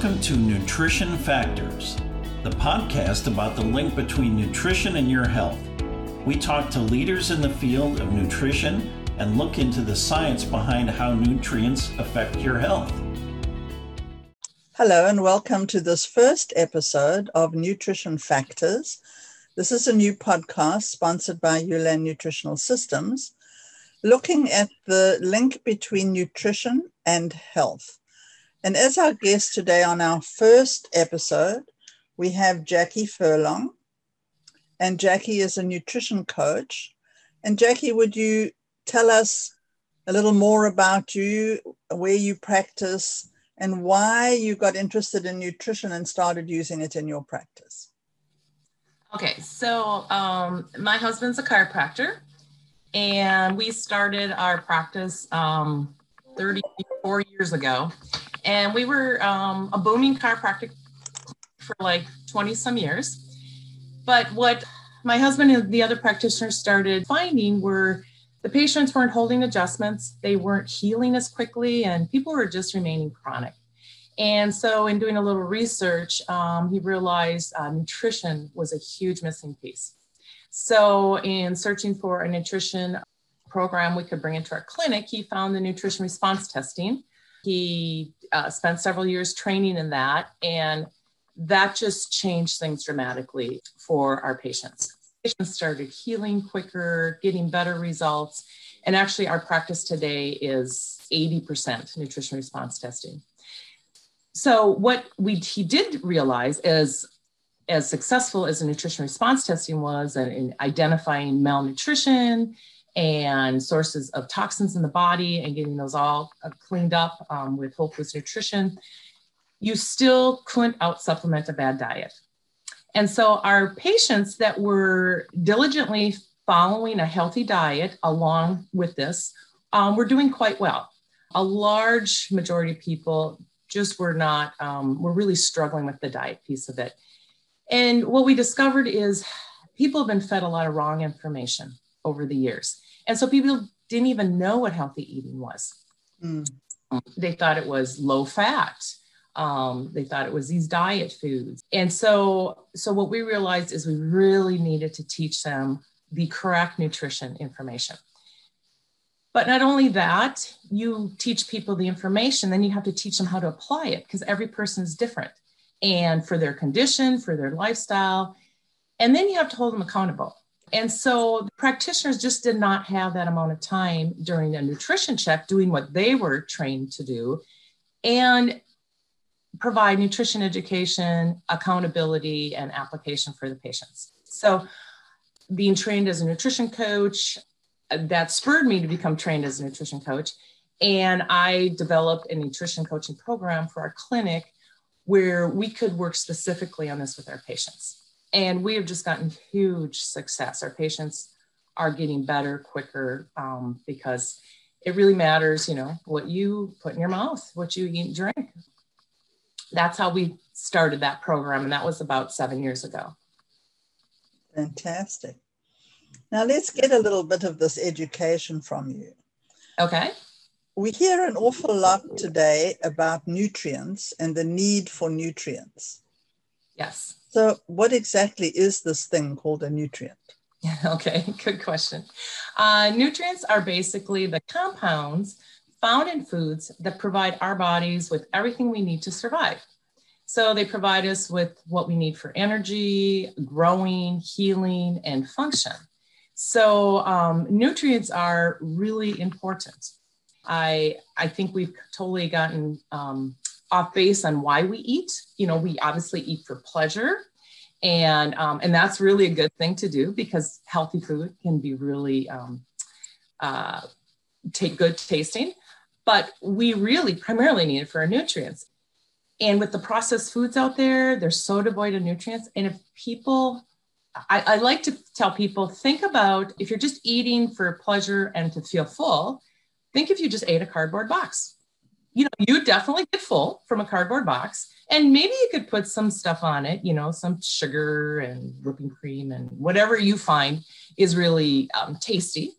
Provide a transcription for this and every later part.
Welcome to Nutrition Factors, the podcast about the link between nutrition and your health. We talk to leaders in the field of nutrition and look into the science behind how nutrients affect your health. Hello, and welcome to this first episode of Nutrition Factors. This is a new podcast sponsored by Ulan Nutritional Systems, looking at the link between nutrition and health. And as our guest today on our first episode, we have Jackie Furlong. And Jackie is a nutrition coach. And Jackie, would you tell us a little more about you, where you practice, and why you got interested in nutrition and started using it in your practice? Okay, so um, my husband's a chiropractor, and we started our practice um, 34 years ago and we were um, a booming chiropractic for like 20 some years. But what my husband and the other practitioners started finding were the patients weren't holding adjustments, they weren't healing as quickly, and people were just remaining chronic. And so, in doing a little research, um, he realized uh, nutrition was a huge missing piece. So, in searching for a nutrition program we could bring into our clinic, he found the nutrition response testing. He uh, spent several years training in that, and that just changed things dramatically for our patients. Patients started healing quicker, getting better results, and actually, our practice today is 80% nutrition response testing. So, what we he did realize is as successful as the nutrition response testing was in identifying malnutrition and sources of toxins in the body and getting those all uh, cleaned up um, with whole foods nutrition, you still couldn't out supplement a bad diet. And so our patients that were diligently following a healthy diet along with this um, were doing quite well. A large majority of people just were not, um, were really struggling with the diet piece of it. And what we discovered is people have been fed a lot of wrong information over the years. And so people didn't even know what healthy eating was. Mm. They thought it was low fat. Um, they thought it was these diet foods. And so, so what we realized is we really needed to teach them the correct nutrition information. But not only that, you teach people the information, then you have to teach them how to apply it because every person is different and for their condition, for their lifestyle. And then you have to hold them accountable. And so practitioners just did not have that amount of time during a nutrition check doing what they were trained to do and provide nutrition education, accountability, and application for the patients. So being trained as a nutrition coach, that spurred me to become trained as a nutrition coach. And I developed a nutrition coaching program for our clinic where we could work specifically on this with our patients and we have just gotten huge success. Our patients are getting better quicker um, because it really matters, you know, what you put in your mouth, what you eat and drink. That's how we started that program, and that was about seven years ago. Fantastic. Now let's get a little bit of this education from you. Okay. We hear an awful lot today about nutrients and the need for nutrients. Yes. So, what exactly is this thing called a nutrient? Okay, good question. Uh, nutrients are basically the compounds found in foods that provide our bodies with everything we need to survive. So, they provide us with what we need for energy, growing, healing, and function. So, um, nutrients are really important. I, I think we've totally gotten um, off base on why we eat. You know, we obviously eat for pleasure, and um, and that's really a good thing to do because healthy food can be really um, uh, take good tasting, but we really primarily need it for our nutrients. And with the processed foods out there, they're so devoid of nutrients. And if people I, I, like to tell people think about if you're just eating for pleasure and to feel full, think if you just ate a cardboard box you know, you definitely get full from a cardboard box. And maybe you could put some stuff on it, you know, some sugar and whipping cream and whatever you find is really um, tasty.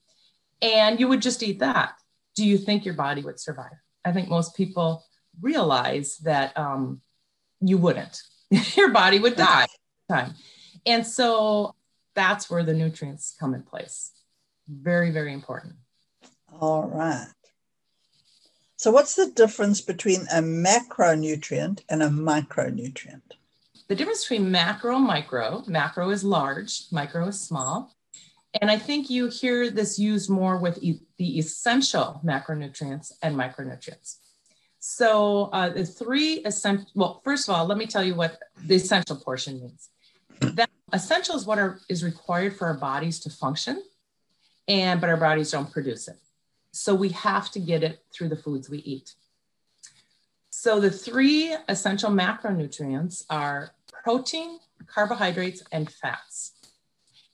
And you would just eat that. Do you think your body would survive? I think most people realize that um, you wouldn't. Your body would die time. And so that's where the nutrients come in place. Very, very important. All right. So, what's the difference between a macronutrient and a micronutrient? The difference between macro and micro macro is large, micro is small. And I think you hear this used more with e- the essential macronutrients and micronutrients. So, uh, the three essential, well, first of all, let me tell you what the essential portion means. That essential is what are, is required for our bodies to function, and but our bodies don't produce it. So we have to get it through the foods we eat. So the three essential macronutrients are protein, carbohydrates, and fats.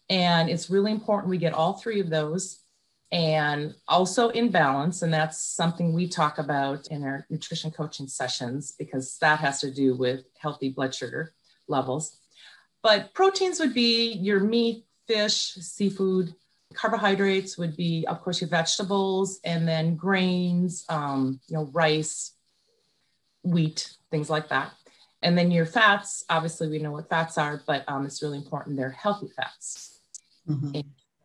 And it's really important we get all three of those and also in balance. And that's something we talk about in our nutrition coaching sessions because that has to do with healthy blood sugar levels. But proteins would be your meat, fish, seafood, carbohydrates would be, of course, your vegetables, and then grains, um, you know, rice, wheat, things like that. And then your fats, obviously, we know what fats are, but um, it's really important they're healthy fats. Mm-hmm.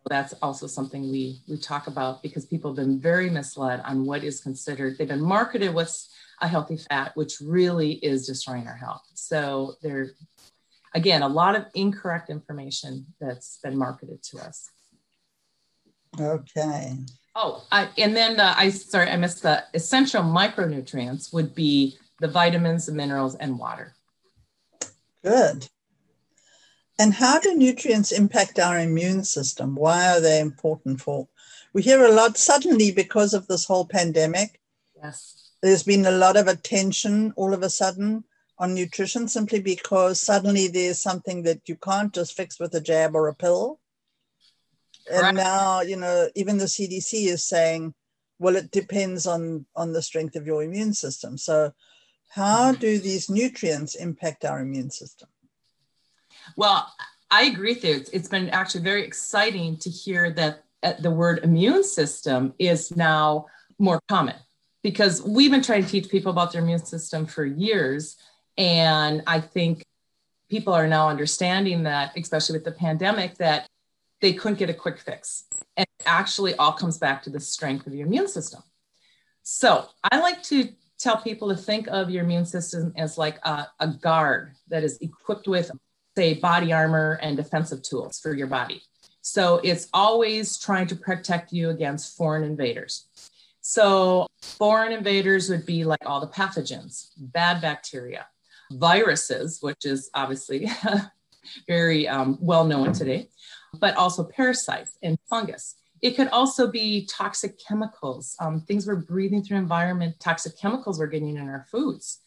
that's also something we we talk about because people have been very misled on what is considered. They've been marketed what's a healthy fat, which really is destroying our health. So there, again, a lot of incorrect information that's been marketed to us. Okay. Oh, I, and then the, I sorry, I missed the essential micronutrients would be the vitamins, the minerals, and water. Good. And how do nutrients impact our immune system? Why are they important for? We hear a lot suddenly because of this whole pandemic. Yes. There's been a lot of attention all of a sudden on nutrition simply because suddenly there's something that you can't just fix with a jab or a pill and now you know even the cdc is saying well it depends on on the strength of your immune system. So how mm-hmm. do these nutrients impact our immune system? Well i agree with you. It's, it's been actually very exciting to hear that uh, the word immune system is now more common because we've been trying to teach people about their immune system for years. And i think people are now understanding that especially with the pandemic that they couldn't get a quick fix. And actually all comes back to the strength of your immune system. So I like to tell people to think of your immune system as like a, a guard that is equipped with, say, body armor and defensive tools for your body. So it's always trying to protect you against foreign invaders. So foreign invaders would be like all the pathogens, bad bacteria, viruses, which is obviously very um, well known today, but also parasites and fungus. It could also be toxic chemicals, um, things we're breathing through environment, toxic chemicals we're getting in our foods,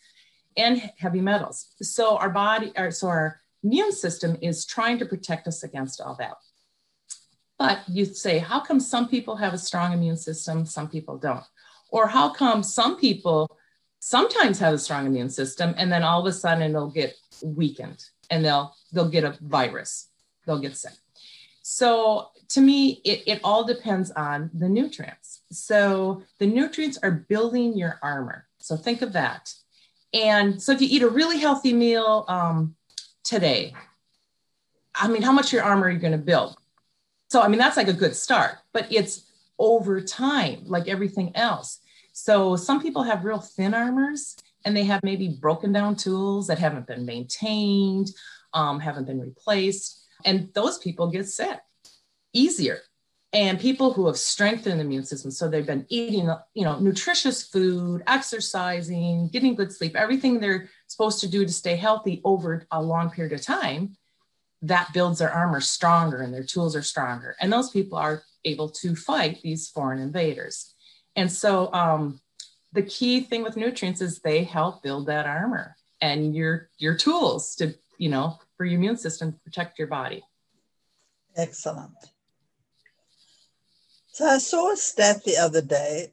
and heavy metals. So our body, or so our immune system is trying to protect us against all that. But you say, how come some people have a strong immune system, some people don't? Or how come some people sometimes have a strong immune system and then all of a sudden they'll get weakened and they'll they'll get a virus, they'll get sick. So to me, it, it all depends on the nutrients. So the nutrients are building your armor. So think of that. And so if you eat a really healthy meal um, today, I mean, how much your armor are you going to build? So, I mean, that's like a good start, but it's over time, like everything else. So some people have real thin armors and they have maybe broken down tools that haven't been maintained, um, haven't been replaced and those people get sick easier. And people who have strengthened the immune system so they've been eating you know nutritious food exercising getting good sleep everything they're supposed to do to stay healthy over a long period of time that builds their armor stronger and their tools are stronger. And those people are able to fight these foreign invaders. And so um, the key thing with nutrients is they help build that armor and your your tools to you know for your immune system to protect your body. Excellent. So I saw a stat the other day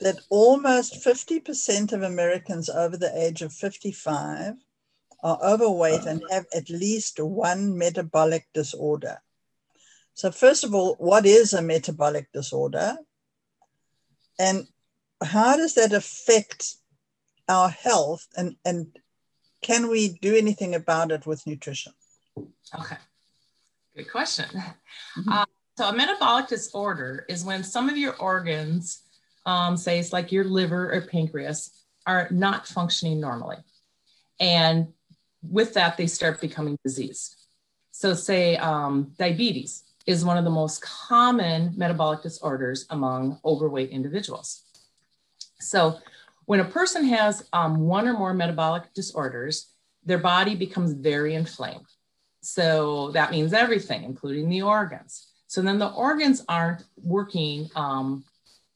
that almost 50% of Americans over the age of 55 are overweight and have at least one metabolic disorder. So, first of all, what is a metabolic disorder? And how does that affect our health? And, and can we do anything about it with nutrition? Okay, good question. Mm-hmm. Uh, so, a metabolic disorder is when some of your organs, um, say it's like your liver or pancreas, are not functioning normally. And with that, they start becoming diseased. So, say um, diabetes is one of the most common metabolic disorders among overweight individuals. So, when a person has um, one or more metabolic disorders, their body becomes very inflamed. So, that means everything, including the organs. So, then the organs aren't working um,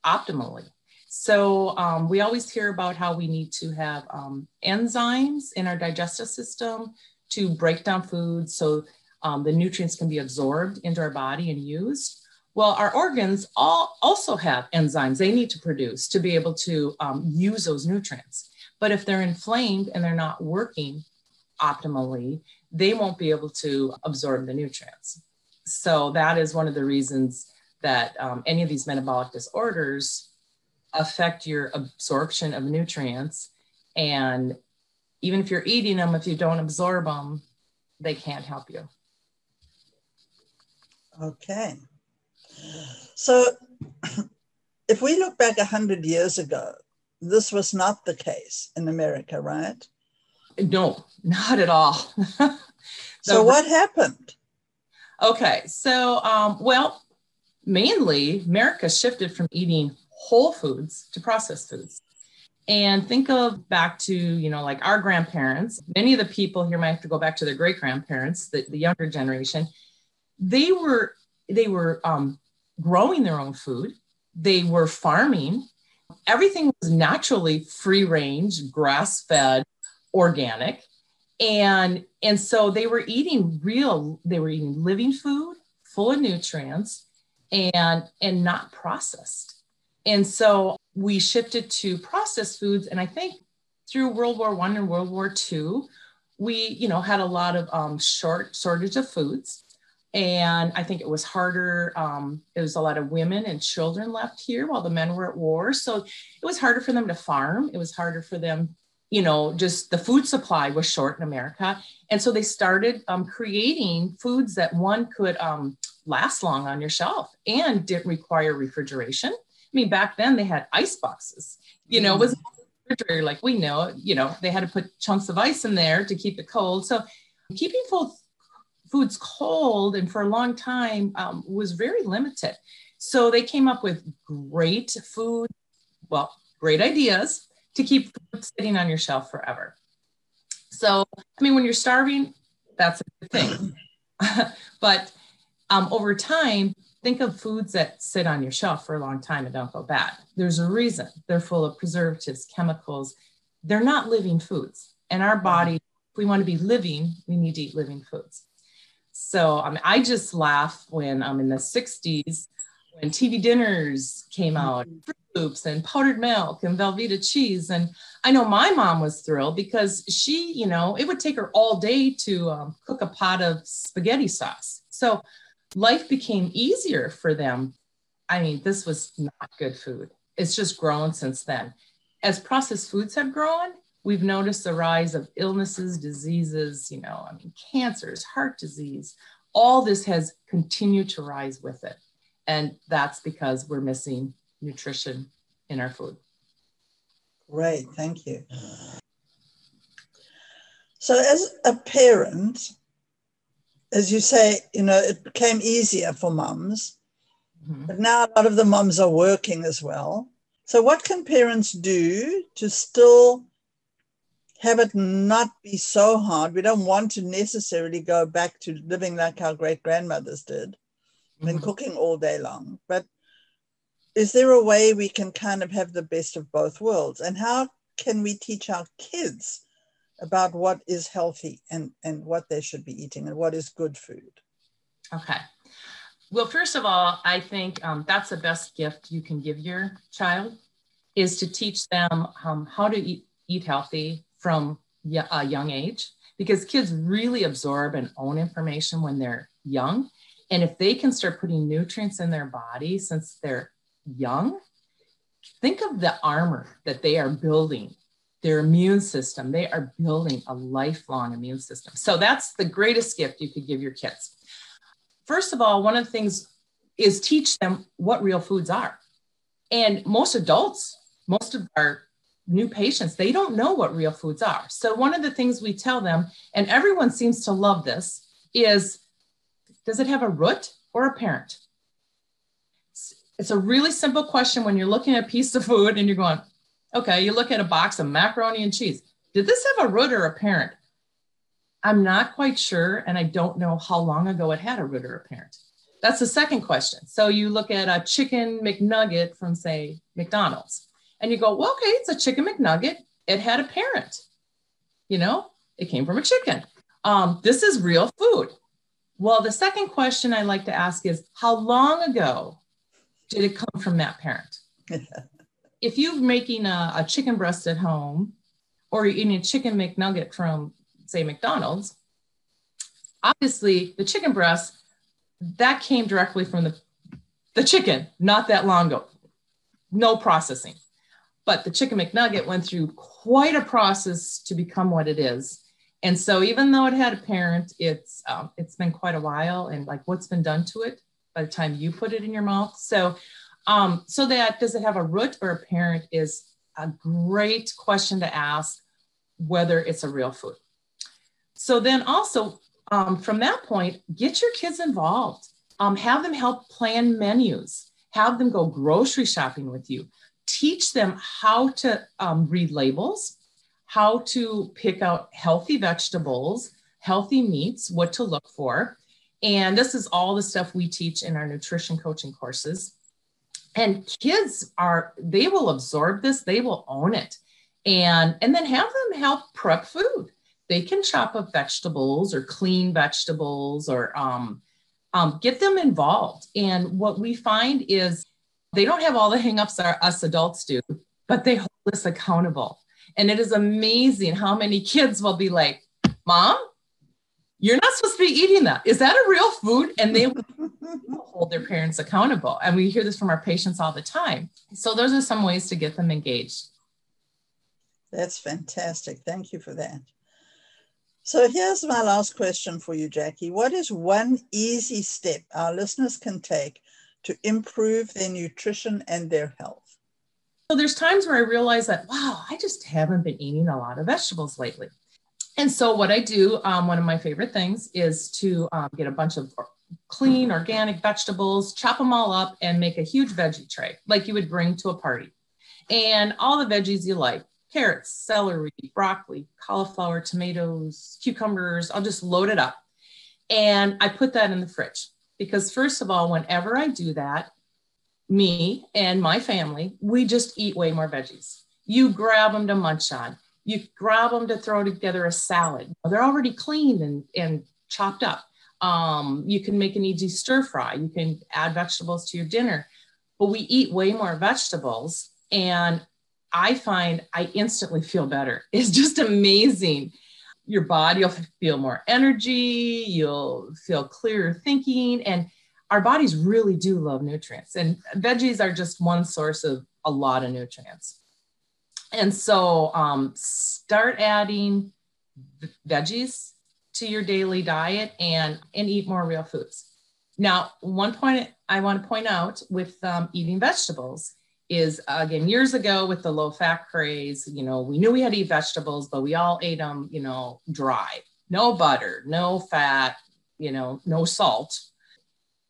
optimally. So, um, we always hear about how we need to have um, enzymes in our digestive system to break down foods so um, the nutrients can be absorbed into our body and used. Well, our organs all also have enzymes they need to produce to be able to um, use those nutrients. But if they're inflamed and they're not working optimally, they won't be able to absorb the nutrients. So that is one of the reasons that um, any of these metabolic disorders affect your absorption of nutrients. And even if you're eating them, if you don't absorb them, they can't help you. Okay. So if we look back 100 years ago, this was not the case in America, right? No, not at all. so what happened? Okay, so um, well, mainly America shifted from eating whole foods to processed foods. And think of back to, you know, like our grandparents, many of the people here might have to go back to their great grandparents, the, the younger generation they were they were um, growing their own food. They were farming. Everything was naturally free range grass fed organic. And and so they were eating real they were eating living food full of nutrients and and not processed. And so we shifted to processed foods. And i think through world war one and world war two we you know had a lot of um, short shortage of foods and I think it was harder. Um, it was a lot of women and children left here while the men were at war. So it was harder for them to farm. It was harder for them, you know, just the food supply was short in America. And so they started um, creating foods that one could um, last long on your shelf and didn't require refrigeration. I mean, back then they had ice boxes, you know, it was refrigerator like we know, you know, they had to put chunks of ice in there to keep it cold. So keeping food foods cold and for a long time um, was very limited. So they came up with great food, well, great ideas to keep food sitting on your shelf forever. So, I mean, when you're starving, that's a good thing. but um, over time, think of foods that sit on your shelf for a long time and don't go bad. There's a reason they're full of preservatives, chemicals. They're not living foods. And our body, if we want to be living, we need to eat living foods. So I just laugh when I'm um, in the 60s when TV dinners came mm-hmm. out, Froot Loops and powdered milk and Velveeta cheese. And I know my mom was thrilled because she, you know, it would take her all day to um, cook a pot of spaghetti sauce. So life became easier for them. I mean, this was not good food. It's just grown since then. As processed foods have grown, We've noticed the rise of illnesses, diseases, you know, I mean, cancers, heart disease. All this has continued to rise with it. And that's because we're missing nutrition in our food. Great, thank you. So, as a parent, as you say, you know, it became easier for mums, mm-hmm. but now a lot of the mums are working as well. So, what can parents do to still have it not be so hard. We don't want to necessarily go back to living like our great grandmothers did mm-hmm. and cooking all day long. But is there a way we can kind of have the best of both worlds? And how can we teach our kids about what is healthy and, and what they should be eating and what is good food? Okay. Well, first of all, I think um, that's the best gift you can give your child is to teach them um, how to eat, eat healthy, from a young age because kids really absorb and own information when they're young. And if they can start putting nutrients in their body since they're young, think of the armor that they are building their immune system. They are building a lifelong immune system. So that's the greatest gift you could give your kids. First of all, one of the things is teach them what real foods are. And most adults, most of our new patients, they don't know what real foods are. So one of the things we tell them, and everyone seems to love this, is does it have a root or a parent? It's a really simple question when you're looking at a piece of food and you're going, okay, you look at a box of macaroni and cheese. Did this have a root or a parent? I'm not quite sure, and I don't know how long ago it had a root or a parent. That's the second question. So you look at a chicken McNugget from, say, McDonald's, and you go, well, okay, it's a chicken McNugget. It had a parent. You know, it came from a chicken. Um, this is real food. Well, the second question I like to ask is, how long ago did it come from that parent? if you're making a, a, chicken breast at home or you're eating a chicken McNugget from, say, McDonald's, obviously the chicken breast, that came directly from the, the chicken not that long ago. No processing. But the chicken McNugget went through quite a process to become what it is. And so even though it had a parent, it's um, it's been quite a while and like what's been done to it by the time you put it in your mouth. So um, so that does it have a root or a parent is a great question to ask whether it's a real food. So then also um, from that point, get your kids involved. Um, have them help plan menus. Have them go grocery shopping with you. Teach them how to um, read labels, how to pick out healthy vegetables, healthy meats, what to look for. And this is all the stuff we teach in our nutrition coaching courses. And kids are they will absorb this they will own it. And and then have them help prep food. They can chop up vegetables or clean vegetables or um, um, get them involved. And what we find is they don't have all the hangups our, us adults do but they hold us accountable and it is amazing how many kids will be like mom you're not supposed to be eating that. Is that a real food? And they hold their parents accountable. And we hear this from our patients all the time. So those are some ways to get them engaged. That's fantastic. Thank you for that. So here's my last question for you, Jackie. What is one easy step our listeners can take to improve their nutrition and their health? So there's times where I realize that, wow, I just haven't been eating a lot of vegetables lately. And so what I do, um, one of my favorite things is to um, get a bunch of clean organic vegetables, chop them all up and make a huge veggie tray like you would bring to a party. And all the veggies you like, carrots, celery, broccoli, cauliflower, tomatoes, cucumbers, I'll just load it up. And I put that in the fridge because first of all, whenever I do that, me and my family, we just eat way more veggies. You grab them to munch on you grab them to throw together a salad. They're already cleaned and, and chopped up. Um, you can make an easy stir fry. You can add vegetables to your dinner. But we eat way more vegetables. And I find I instantly feel better. It's just amazing. Your body you'll feel more energy, you'll feel clearer thinking. And our bodies really do love nutrients. And veggies are just one source of a lot of nutrients. And so um, start adding veggies to your daily diet and, and eat more real foods. Now, one point I want to point out with um, eating vegetables is again, years ago with the low fat craze, you know, we knew we had to eat vegetables, but we all ate them, you know, dry, no butter, no fat, you know, no salt.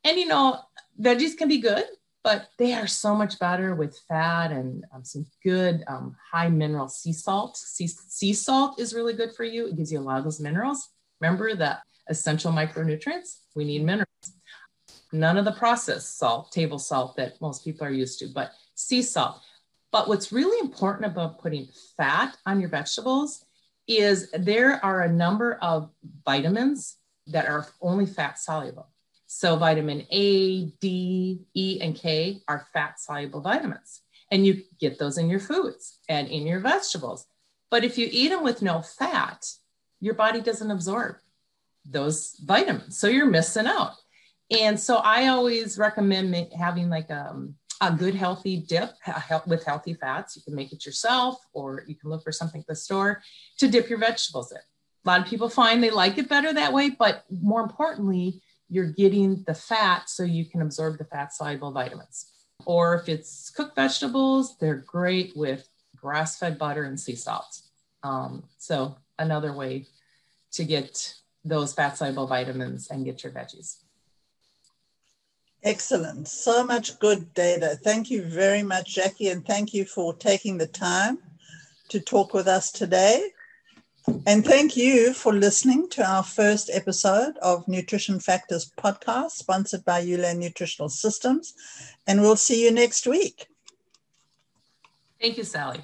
And, you know, veggies can be good, but they are so much better with fat and um, some good um, high mineral sea salt. Sea, sea salt is really good for you. It gives you a lot of those minerals. Remember that essential micronutrients, we need minerals. None of the processed salt, table salt that most people are used to, but sea salt. But what's really important about putting fat on your vegetables is there are a number of vitamins that are only fat soluble. So vitamin A, D, E, and K are fat soluble vitamins. And you get those in your foods and in your vegetables. But if you eat them with no fat, your body doesn't absorb those vitamins. So you're missing out. And so I always recommend having like a, um, a good healthy dip with healthy fats. You can make it yourself or you can look for something at the store to dip your vegetables in. A lot of people find they like it better that way, but more importantly, you're getting the fat so you can absorb the fat soluble vitamins. Or if it's cooked vegetables, they're great with grass fed butter and sea salt. Um, so, another way to get those fat soluble vitamins and get your veggies. Excellent. So much good data. Thank you very much, Jackie, and thank you for taking the time to talk with us today. And thank you for listening to our first episode of Nutrition Factors podcast, sponsored by Ulan Nutritional Systems. And we'll see you next week. Thank you, Sally.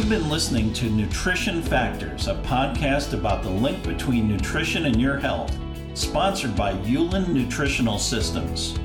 You've been listening to Nutrition Factors, a podcast about the link between nutrition and your health, sponsored by Ulan Nutritional Systems.